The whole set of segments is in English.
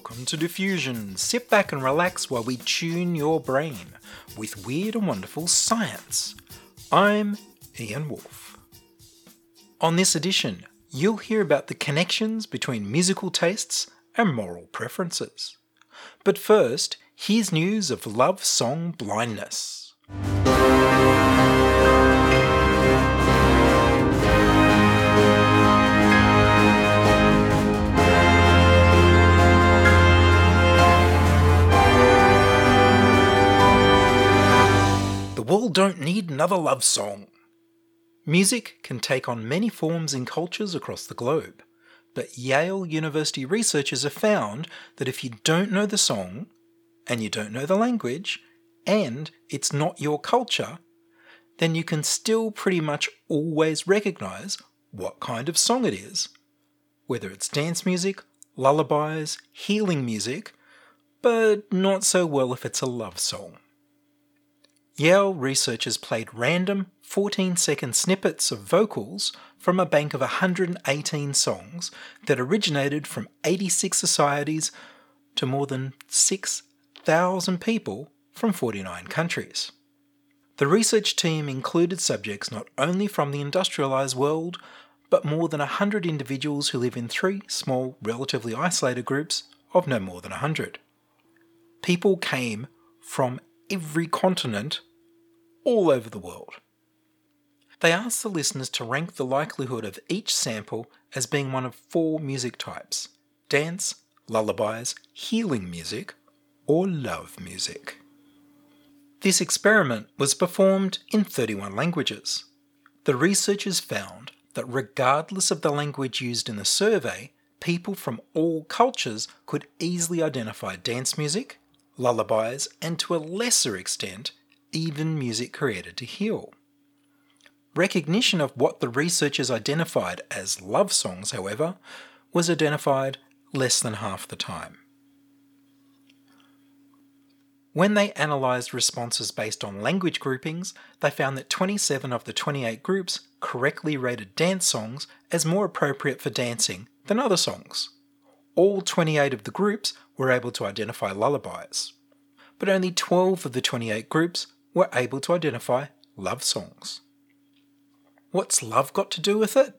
to Diffusion. Sit back and relax while we tune your brain with weird and wonderful science. I'm Ian Woolf. On this edition, you'll hear about the connections between musical tastes and moral preferences. But first, here's news of love song blindness. World don't need another love song. Music can take on many forms in cultures across the globe, but Yale University researchers have found that if you don't know the song, and you don't know the language, and it's not your culture, then you can still pretty much always recognize what kind of song it is. Whether it's dance music, lullabies, healing music, but not so well if it's a love song. Yale researchers played random 14 second snippets of vocals from a bank of 118 songs that originated from 86 societies to more than 6,000 people from 49 countries. The research team included subjects not only from the industrialised world, but more than 100 individuals who live in three small, relatively isolated groups of no more than 100. People came from every continent all over the world. They asked the listeners to rank the likelihood of each sample as being one of four music types dance, lullabies, healing music, or love music. This experiment was performed in 31 languages. The researchers found that regardless of the language used in the survey, people from all cultures could easily identify dance music, lullabies, and to a lesser extent, even music created to heal. Recognition of what the researchers identified as love songs, however, was identified less than half the time. When they analysed responses based on language groupings, they found that 27 of the 28 groups correctly rated dance songs as more appropriate for dancing than other songs. All 28 of the groups were able to identify lullabies, but only 12 of the 28 groups were able to identify love songs. What's love got to do with it?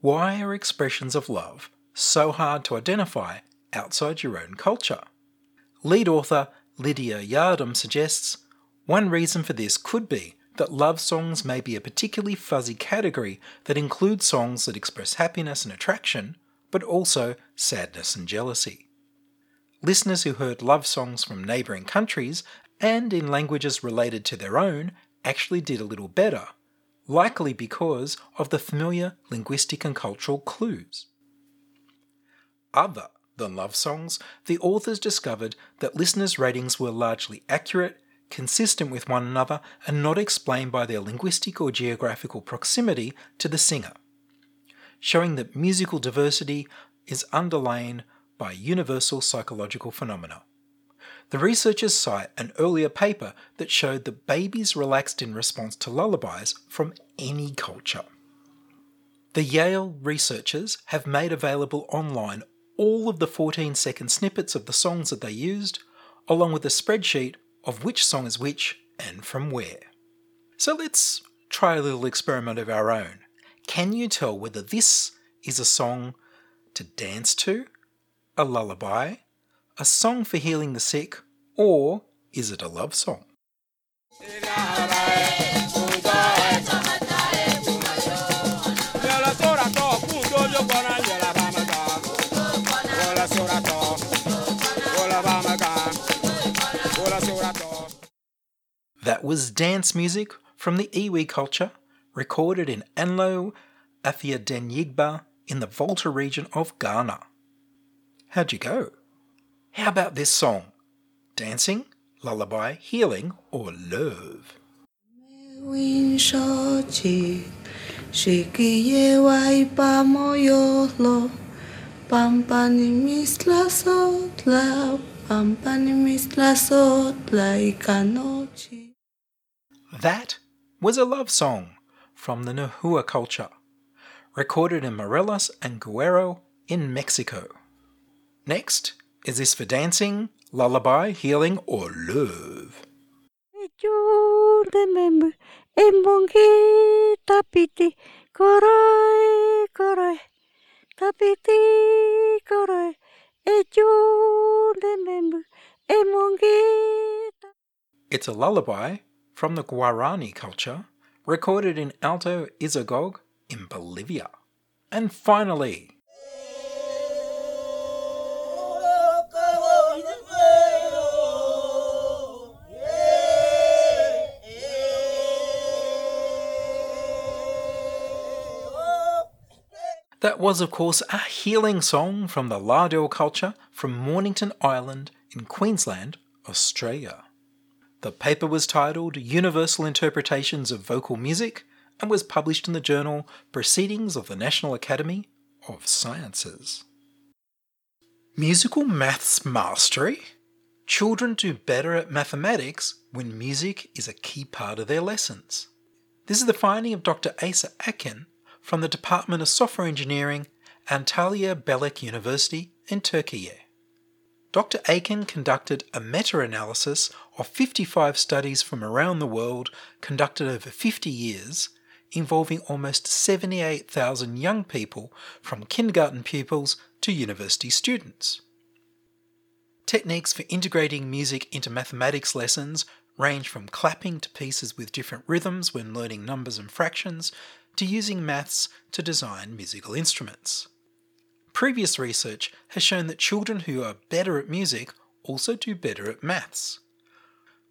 Why are expressions of love so hard to identify outside your own culture? Lead author Lidya Yurdum suggests one reason for this could be that love songs may be a particularly fuzzy category that includes songs that express happiness and attraction, but also sadness and jealousy. Listeners who heard love songs from neighbouring countries and in languages related to their own actually did a little better, likely because of the familiar linguistic and cultural clues. Other than love songs, the authors discovered that listeners' ratings were largely accurate, consistent with one another, and not explained by their linguistic or geographical proximity to the singer, showing that musical diversity is underlain by universal psychological phenomena. The researchers cite an earlier paper that showed that babies relaxed in response to lullabies from any culture. The Yale researchers have made available online all of the 14 second snippets of the songs that they used, along with a spreadsheet of which song is which and from where. So let's try a little experiment of our own. Can you tell whether this is a song to dance to, a lullaby, a song for healing the sick, or is it a love song? That was dance music from the Ewe culture, recorded in Anlo Afiadenyigba in the Volta region of Ghana. How'd you go? How about this song? Dancing, Lullaby, Healing, or Love. That was a love song from the Nahua culture, recorded in Morelos and Guerrero in Mexico. Next, is this for dancing, lullaby, healing, or love? You remember Embongi tapiti koroi koroi tapiti koroi You remember Embongi It's a lullaby from the Guarani culture, recorded in Alto Izozog in Bolivia. And finally, That was, of course, a healing song from the Lardil culture from Mornington Island in Queensland, Australia. The paper was titled Universal Interpretations of Vocal Music and was published in the journal Proceedings of the National Academy of Sciences. Musical Maths Mastery? Children do better at mathematics when music is a key part of their lessons. This is the finding of Dr. Asa Akin from the Department of Software Engineering, Antalya Belek University in Turkey. Dr. Aiken conducted a meta analysis of 55 studies from around the world conducted over 50 years, involving almost 78,000 young people from kindergarten pupils to university students. Techniques for integrating music into mathematics lessons range from clapping to pieces with different rhythms when learning numbers and fractions to using maths to design musical instruments. Previous research has shown that children who are better at music also do better at maths.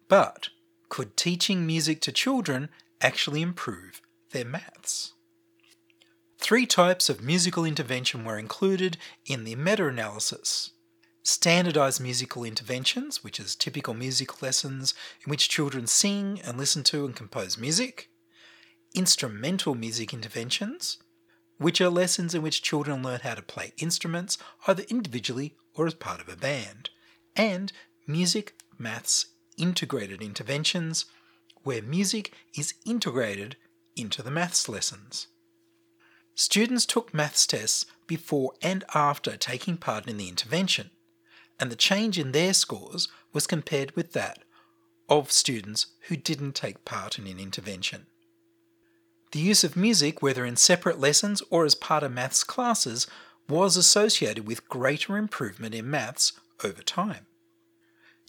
But could teaching music to children actually improve their maths? Three types of musical intervention were included in the meta analysis standardized musical interventions, which is typical music lessons in which children sing and listen to and compose music, instrumental music interventions, which are lessons in which children learn how to play instruments either individually or as part of a band, and music maths integrated interventions, where music is integrated into the maths lessons. Students took maths tests before and after taking part in the intervention, and the change in their scores was compared with that of students who didn't take part in an intervention. The use of music, whether in separate lessons or as part of maths classes, was associated with greater improvement in maths over time.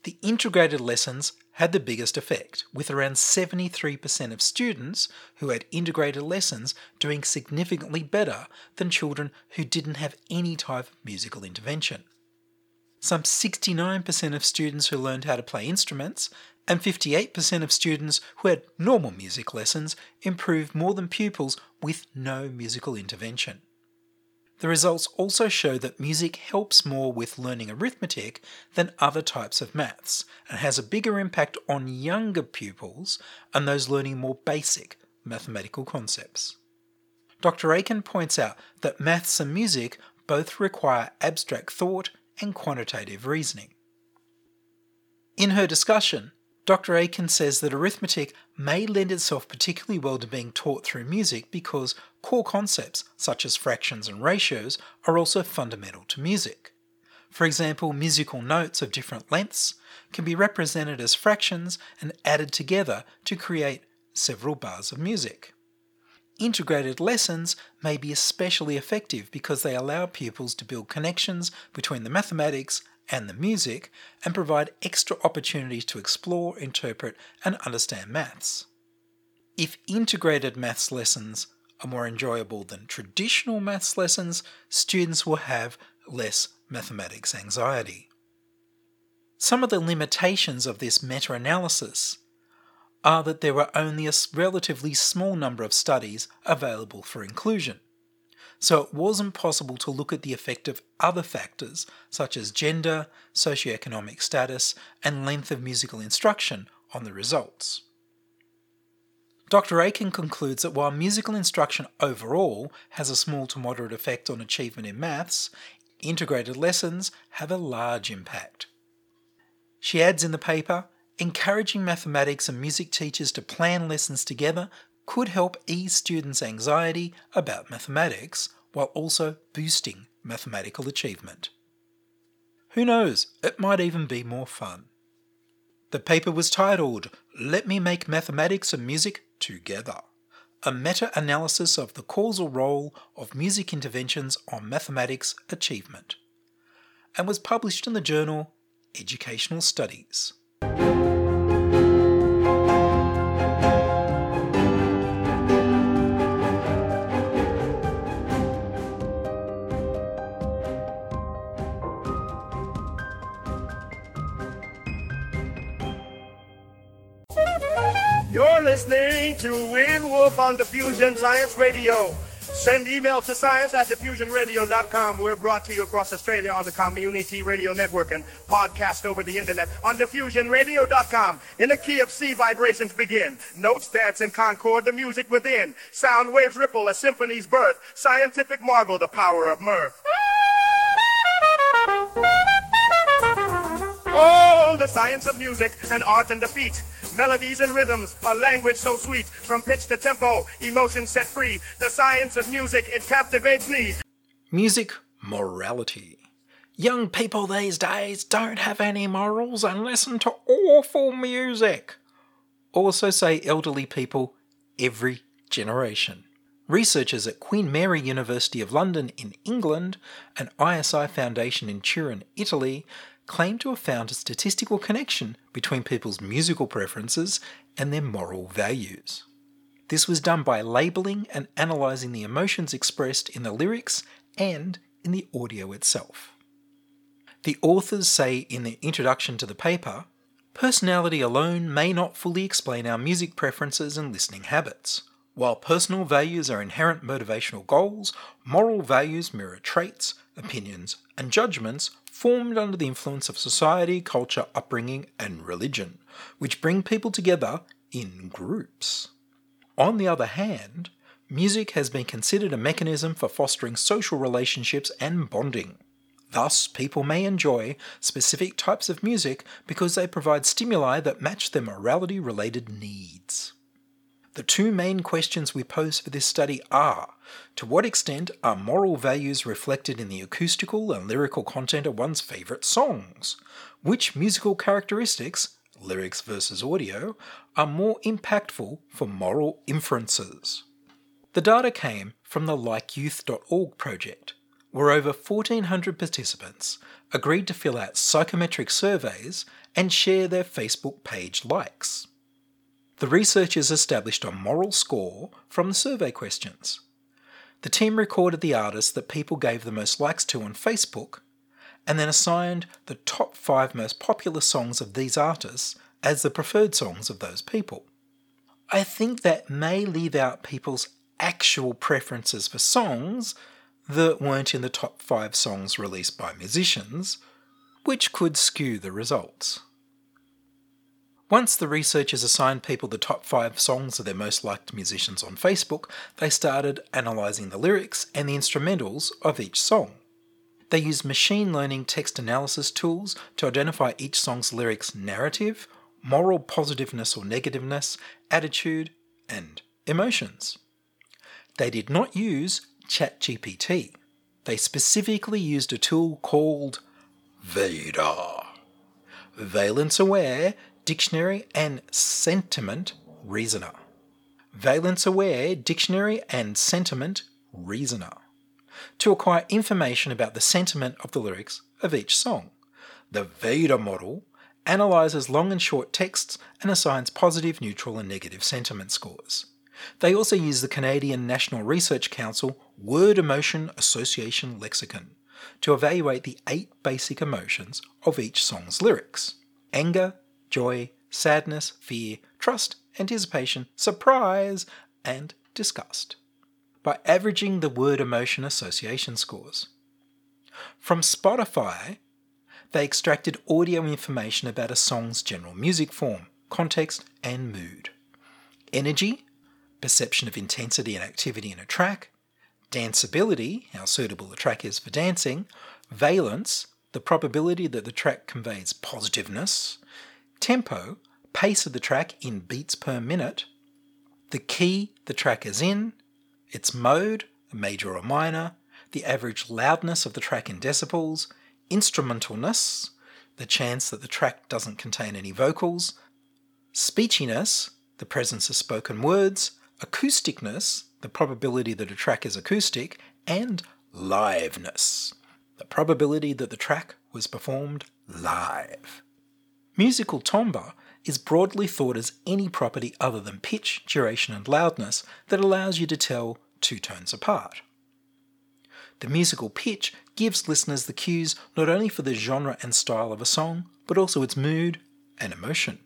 The integrated lessons had the biggest effect, with around 73% of students who had integrated lessons doing significantly better than children who didn't have any type of musical intervention. Some 69% of students who learned how to play instruments and 58% of students who had normal music lessons improved more than pupils with no musical intervention. The results also show that music helps more with learning arithmetic than other types of maths and has a bigger impact on younger pupils and those learning more basic mathematical concepts. Dr. Aiken points out that maths and music both require abstract thought and quantitative reasoning. In her discussion, Dr. Aiken says that arithmetic may lend itself particularly well to being taught through music because core concepts, such as fractions and ratios, are also fundamental to music. For example, musical notes of different lengths can be represented as fractions and added together to create several bars of music. Integrated lessons may be especially effective because they allow pupils to build connections between the mathematics and the music and provide extra opportunities to explore, interpret, and understand maths. If integrated maths lessons are more enjoyable than traditional maths lessons, students will have less mathematics anxiety. Some of the limitations of this meta analysis are that there are only a relatively small number of studies available for inclusion. So it wasn't possible to look at the effect of other factors such as gender, socioeconomic status, and length of musical instruction on the results. Dr. Aiken concludes that while musical instruction overall has a small to moderate effect on achievement in maths, integrated lessons have a large impact. She adds in the paper encouraging mathematics and music teachers to plan lessons together could help ease students' anxiety about mathematics while also boosting mathematical achievement. Who knows, it might even be more fun. The paper was titled Let Me Make Mathematics and Music Together, a meta analysis of the causal role of music interventions on mathematics achievement, and was published in the journal Educational Studies. Listening to Ian Woolf on Diffusion Science Radio. Send email to science at diffusionradio.com. We're brought to you across Australia on the Community Radio Network and podcast over the internet on diffusionradio.com. In the key of C, vibrations begin. Notes dance in concord, the music within. Sound waves ripple, a symphony's birth. Scientific marvel, the power of mirth. Oh, the science of music and art and defeat. Melodies and rhythms, a language so sweet. From pitch to tempo, emotion set free. The science of music, it captivates me. Music morality. Young people these days don't have any morals and listen to awful music. Also, say elderly people every generation. Researchers at Queen Mary University of London in England and ISI Foundation in Turin, Italy, claim to have found a statistical connection between people's musical preferences and their moral values. This was done by labelling and analysing the emotions expressed in the lyrics and in the audio itself. The authors say in their introduction to the paper personality alone may not fully explain our music preferences and listening habits. While personal values are inherent motivational goals, moral values mirror traits, opinions, and judgments formed under the influence of society, culture, upbringing, and religion, which bring people together in groups. On the other hand, music has been considered a mechanism for fostering social relationships and bonding. Thus, people may enjoy specific types of music because they provide stimuli that match their morality related needs. The two main questions we pose for this study are To what extent are moral values reflected in the acoustical and lyrical content of one's favourite songs? Which musical characteristics, lyrics versus audio, are more impactful for moral inferences? The data came from the likeyouth.org project, where over 1,400 participants agreed to fill out psychometric surveys and share their Facebook page likes. The researchers established a moral score from the survey questions. The team recorded the artists that people gave the most likes to on Facebook and then assigned the top five most popular songs of these artists as the preferred songs of those people. I think that may leave out people's actual preferences for songs that weren't in the top five songs released by musicians, which could skew the results. Once the researchers assigned people the top five songs of their most liked musicians on Facebook, they started analysing the lyrics and the instrumentals of each song. They used machine learning text analysis tools to identify each song's lyrics' narrative, moral positiveness or negativeness, attitude, and emotions. They did not use ChatGPT. They specifically used a tool called VADER. Valence Aware Dictionary and Sentiment Reasoner. Valence Aware Dictionary and Sentiment Reasoner. To acquire information about the sentiment of the lyrics of each song. The VADER model analyzes long and short texts and assigns positive, neutral, and negative sentiment scores. They also use the Canadian National Research Council Word Emotion Association Lexicon to evaluate the eight basic emotions of each song's lyrics anger, joy, sadness, fear, trust, anticipation, surprise, and disgust. by averaging the word emotion association scores. From Spotify, they extracted audio information about a song's general music form, context, and mood. Energy, perception of intensity and activity in a track, danceability, how suitable the track is for dancing, valence, the probability that the track conveys positiveness, tempo, pace of the track in beats per minute, the key the track is in, its mode, major or minor, the average loudness of the track in decibels, instrumentalness, the chance that the track doesn't contain any vocals, speechiness, the presence of spoken words, acousticness, the probability that a track is acoustic, and liveness, the probability that the track was performed live. Musical timbre is broadly thought as any property other than pitch, duration, and loudness that allows you to tell two tones apart. The musical pitch gives listeners the cues not only for the genre and style of a song, but also its mood and emotion.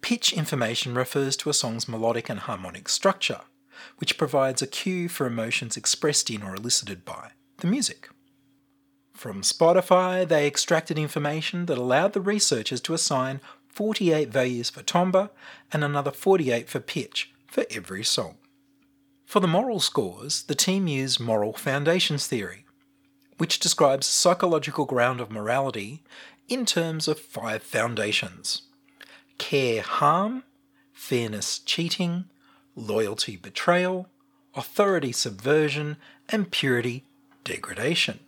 Pitch information refers to a song's melodic and harmonic structure, which provides a cue for emotions expressed in or elicited by the music. From Spotify, they extracted information that allowed the researchers to assign 48 values for timbre and another 48 for pitch for every song. For the moral scores, the team used moral foundations theory, which describes psychological ground of morality in terms of five foundations care harm, fairness cheating, loyalty betrayal, authority subversion, and purity degradation.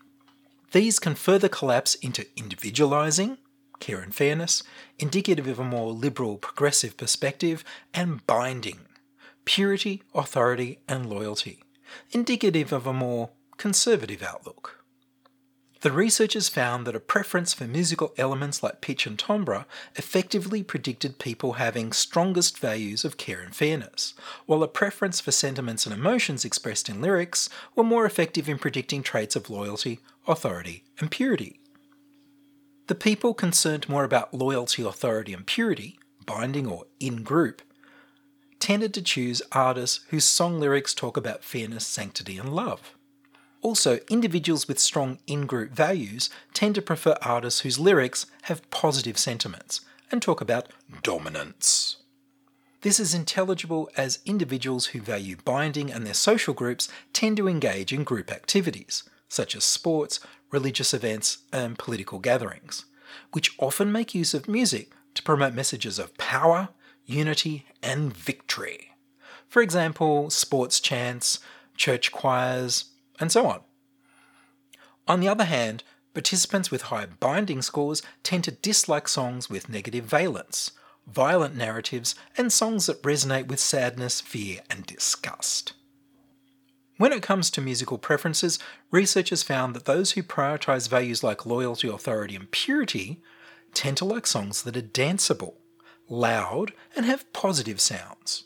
These can further collapse into individualizing, care and fairness, indicative of a more liberal progressive perspective, and binding, purity, authority, and loyalty, indicative of a more conservative outlook. The researchers found that a preference for musical elements like pitch and timbre effectively predicted people having strongest values of care and fairness, while a preference for sentiments and emotions expressed in lyrics were more effective in predicting traits of loyalty, authority, and purity. The people concerned more about loyalty, authority, and purity, binding or in group, tended to choose artists whose song lyrics talk about fairness, sanctity, and love. Also, individuals with strong in group values tend to prefer artists whose lyrics have positive sentiments and talk about dominance. This is intelligible as individuals who value binding and their social groups tend to engage in group activities, such as sports, religious events, and political gatherings, which often make use of music to promote messages of power, unity, and victory. For example, sports chants, church choirs, and so on. On the other hand, participants with high binding scores tend to dislike songs with negative valence, violent narratives, and songs that resonate with sadness, fear, and disgust. When it comes to musical preferences, researchers found that those who prioritize values like loyalty, authority, and purity tend to like songs that are danceable, loud, and have positive sounds.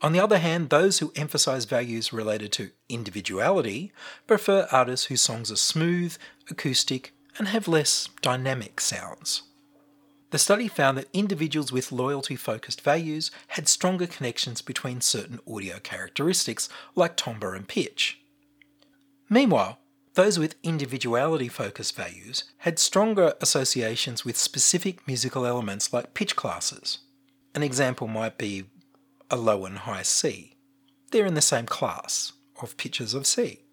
On the other hand, those who emphasize values related to individuality prefer artists whose songs are smooth, acoustic, and have less dynamic sounds. The study found that individuals with loyalty focused values had stronger connections between certain audio characteristics like timbre and pitch. Meanwhile, those with individuality focused values had stronger associations with specific musical elements like pitch classes. An example might be a low and high C. They're in the same class of pitches of C.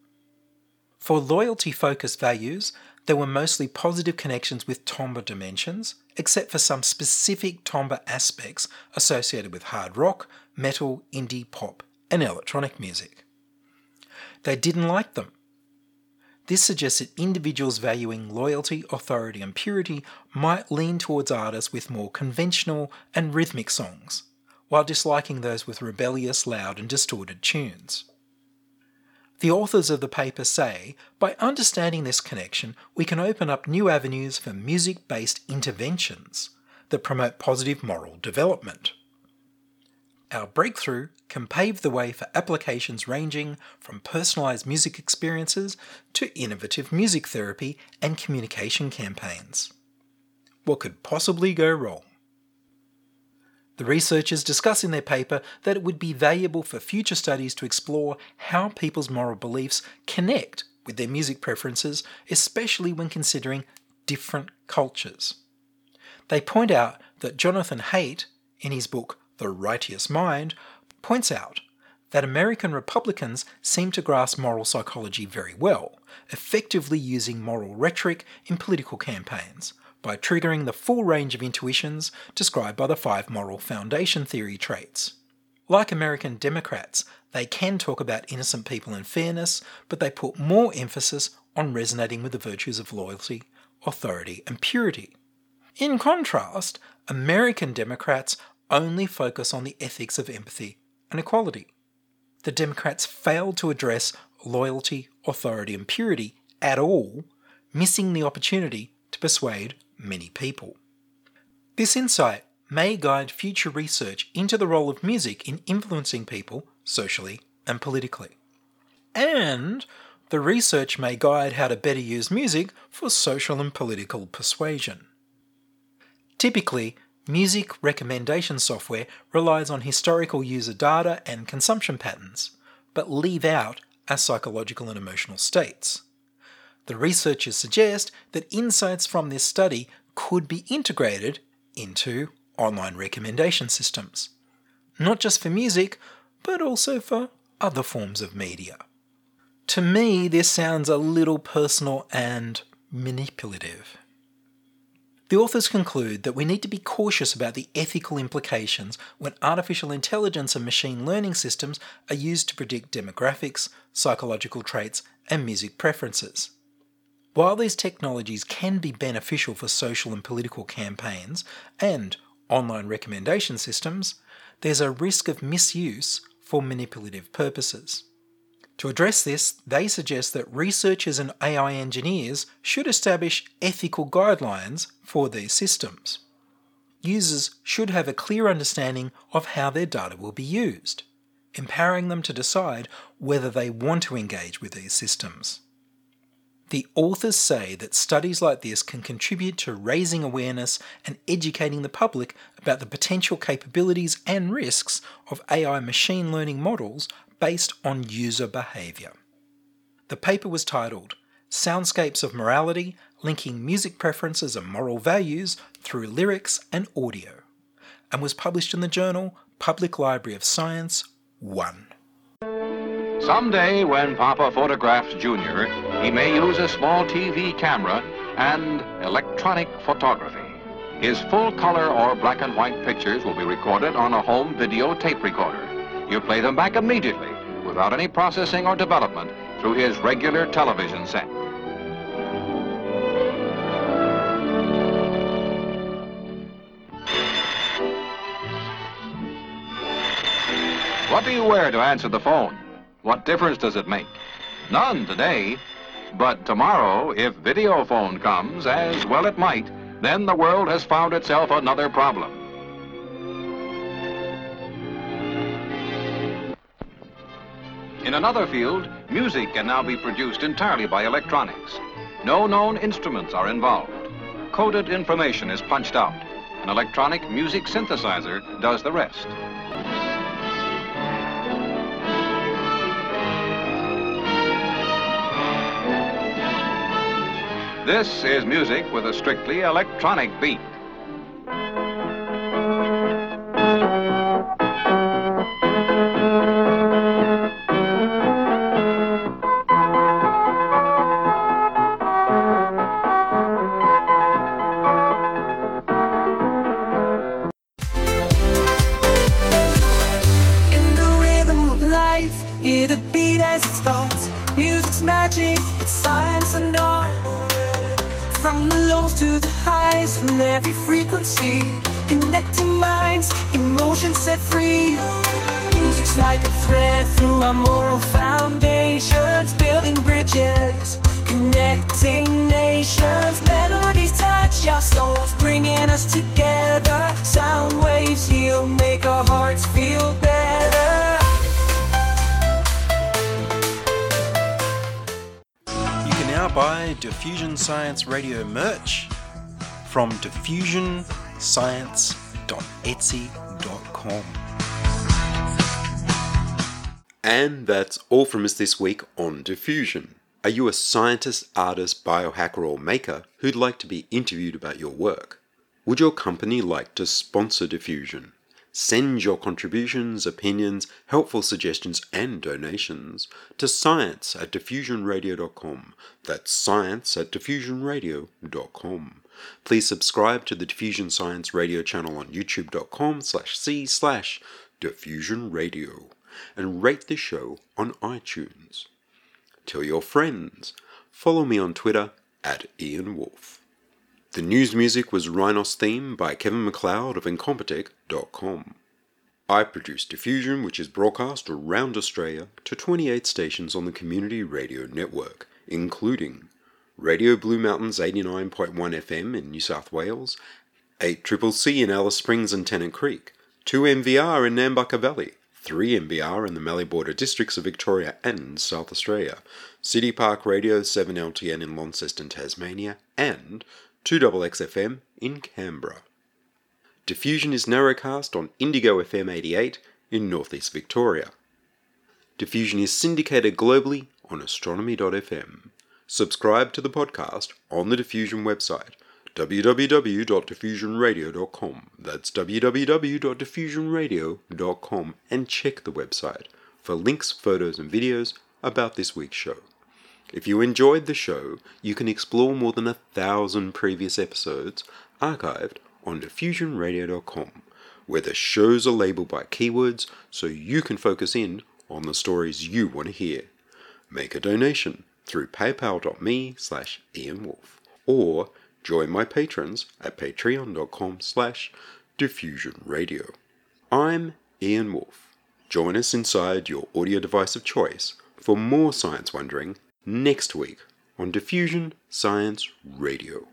For loyalty focused values, there were mostly positive connections with timbre dimensions, except for some specific timbre aspects associated with hard rock, metal, indie, pop, and electronic music. They didn't like them. This suggests that individuals valuing loyalty, authority, and purity might lean towards artists with more conventional and rhythmic songs, while disliking those with rebellious, loud, and distorted tunes. The authors of the paper say by understanding this connection, we can open up new avenues for music based interventions that promote positive moral development. Our breakthrough can pave the way for applications ranging from personalised music experiences to innovative music therapy and communication campaigns. What could possibly go wrong? The researchers discuss in their paper that it would be valuable for future studies to explore how people's moral beliefs connect with their music preferences, especially when considering different cultures. They point out that Jonathan Haidt, in his book The Righteous Mind, points out that American Republicans seem to grasp moral psychology very well, effectively using moral rhetoric in political campaigns by triggering the full range of intuitions described by the five moral foundation theory traits. Like American Democrats, they can talk about innocent people and fairness, but they put more emphasis on resonating with the virtues of loyalty, authority, and purity. In contrast, American Democrats only focus on the ethics of empathy and equality. The Democrats failed to address loyalty, authority, and purity at all, missing the opportunity to persuade many people. This insight may guide future research into the role of music in influencing people socially and politically. And the research may guide how to better use music for social and political persuasion. Typically, music recommendation software relies on historical user data and consumption patterns, but leave out our psychological and emotional states. The researchers suggest that insights from this study could be integrated into online recommendation systems, not just for music, but also for other forms of media. To me, this sounds a little personal and manipulative. The authors conclude that we need to be cautious about the ethical implications when artificial intelligence and machine learning systems are used to predict demographics, psychological traits, and music preferences. While these technologies can be beneficial for social and political campaigns and online recommendation systems, there's a risk of misuse for manipulative purposes. To address this, they suggest that researchers and AI engineers should establish ethical guidelines for these systems. Users should have a clear understanding of how their data will be used, empowering them to decide whether they want to engage with these systems. The authors say that studies like this can contribute to raising awareness and educating the public about the potential capabilities and risks of AI machine learning models based on user behaviour. The paper was titled Soundscapes of Morality Linking Music Preferences and Moral Values Through Lyrics and Audio, and was published in the journal Public Library of Science 1. Someday, when Papa photographs Junior, he may use a small TV camera and electronic photography. His full color or black and white pictures will be recorded on a home video tape recorder. You play them back immediately, without any processing or development, through his regular television set. What do you wear to answer the phone? What difference does it make? None today. But tomorrow, if video phone comes, as well it might, then the world has found itself another problem. In another field, music can now be produced entirely by electronics. No known instruments are involved. Coded information is punched out. An electronic music synthesizer does the rest. This is music with a strictly electronic beat. Our souls, bringing us together. Sound waves heal, make our hearts feel better. You can now buy Diffusion Science Radio merch from diffusionscience.etsy.com. And that's all from us this week on Diffusion. Are you a scientist, artist, biohacker, or maker who'd like to be interviewed about your work? Would your company like to sponsor Diffusion? Send your contributions, opinions, helpful suggestions, and donations to science at diffusionradio.com. That's science at diffusionradio.com. Please subscribe to the Diffusion Science Radio channel on youtube.com slash c slash diffusionradio and rate the show on iTunes. Tell your friends. Follow me on Twitter at Ian Woolf. The news music was Rhinos theme by Kevin MacLeod of Incompetech.com. I produce Diffusion, which is broadcast around Australia to 28 stations on the Community Radio Network, including Radio Blue Mountains 89.1 FM in New South Wales, 8 Triple C in Alice Springs and Tennant Creek, 2 MVR in Nambucca Valley, 3 MBR in the Mallee Border districts of Victoria and South Australia, City Park Radio 7LTN in Launceston, Tasmania, and 2XXFM in Canberra. Diffusion is narrowcast on Indigo FM 88 in northeast Victoria. Diffusion is syndicated globally on astronomy.fm. Subscribe to the podcast on the Diffusion website www.diffusionradio.com. That's www.diffusionradio.com and check the website for links, photos, and videos about this week's show. If you enjoyed the show, you can explore more than a thousand previous episodes archived on diffusionradio.com, where the shows are labeled by keywords so you can focus in on the stories you want to hear. Make a donation through paypal.me slash ianwoolf or join my patrons at patreon.com slash diffusionradio. I'm Ian Woolf. Join us inside your audio device of choice for more science wondering next week on Diffusion Science Radio.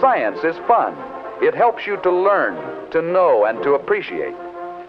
Science is fun. It helps you to learn, to know, and to appreciate.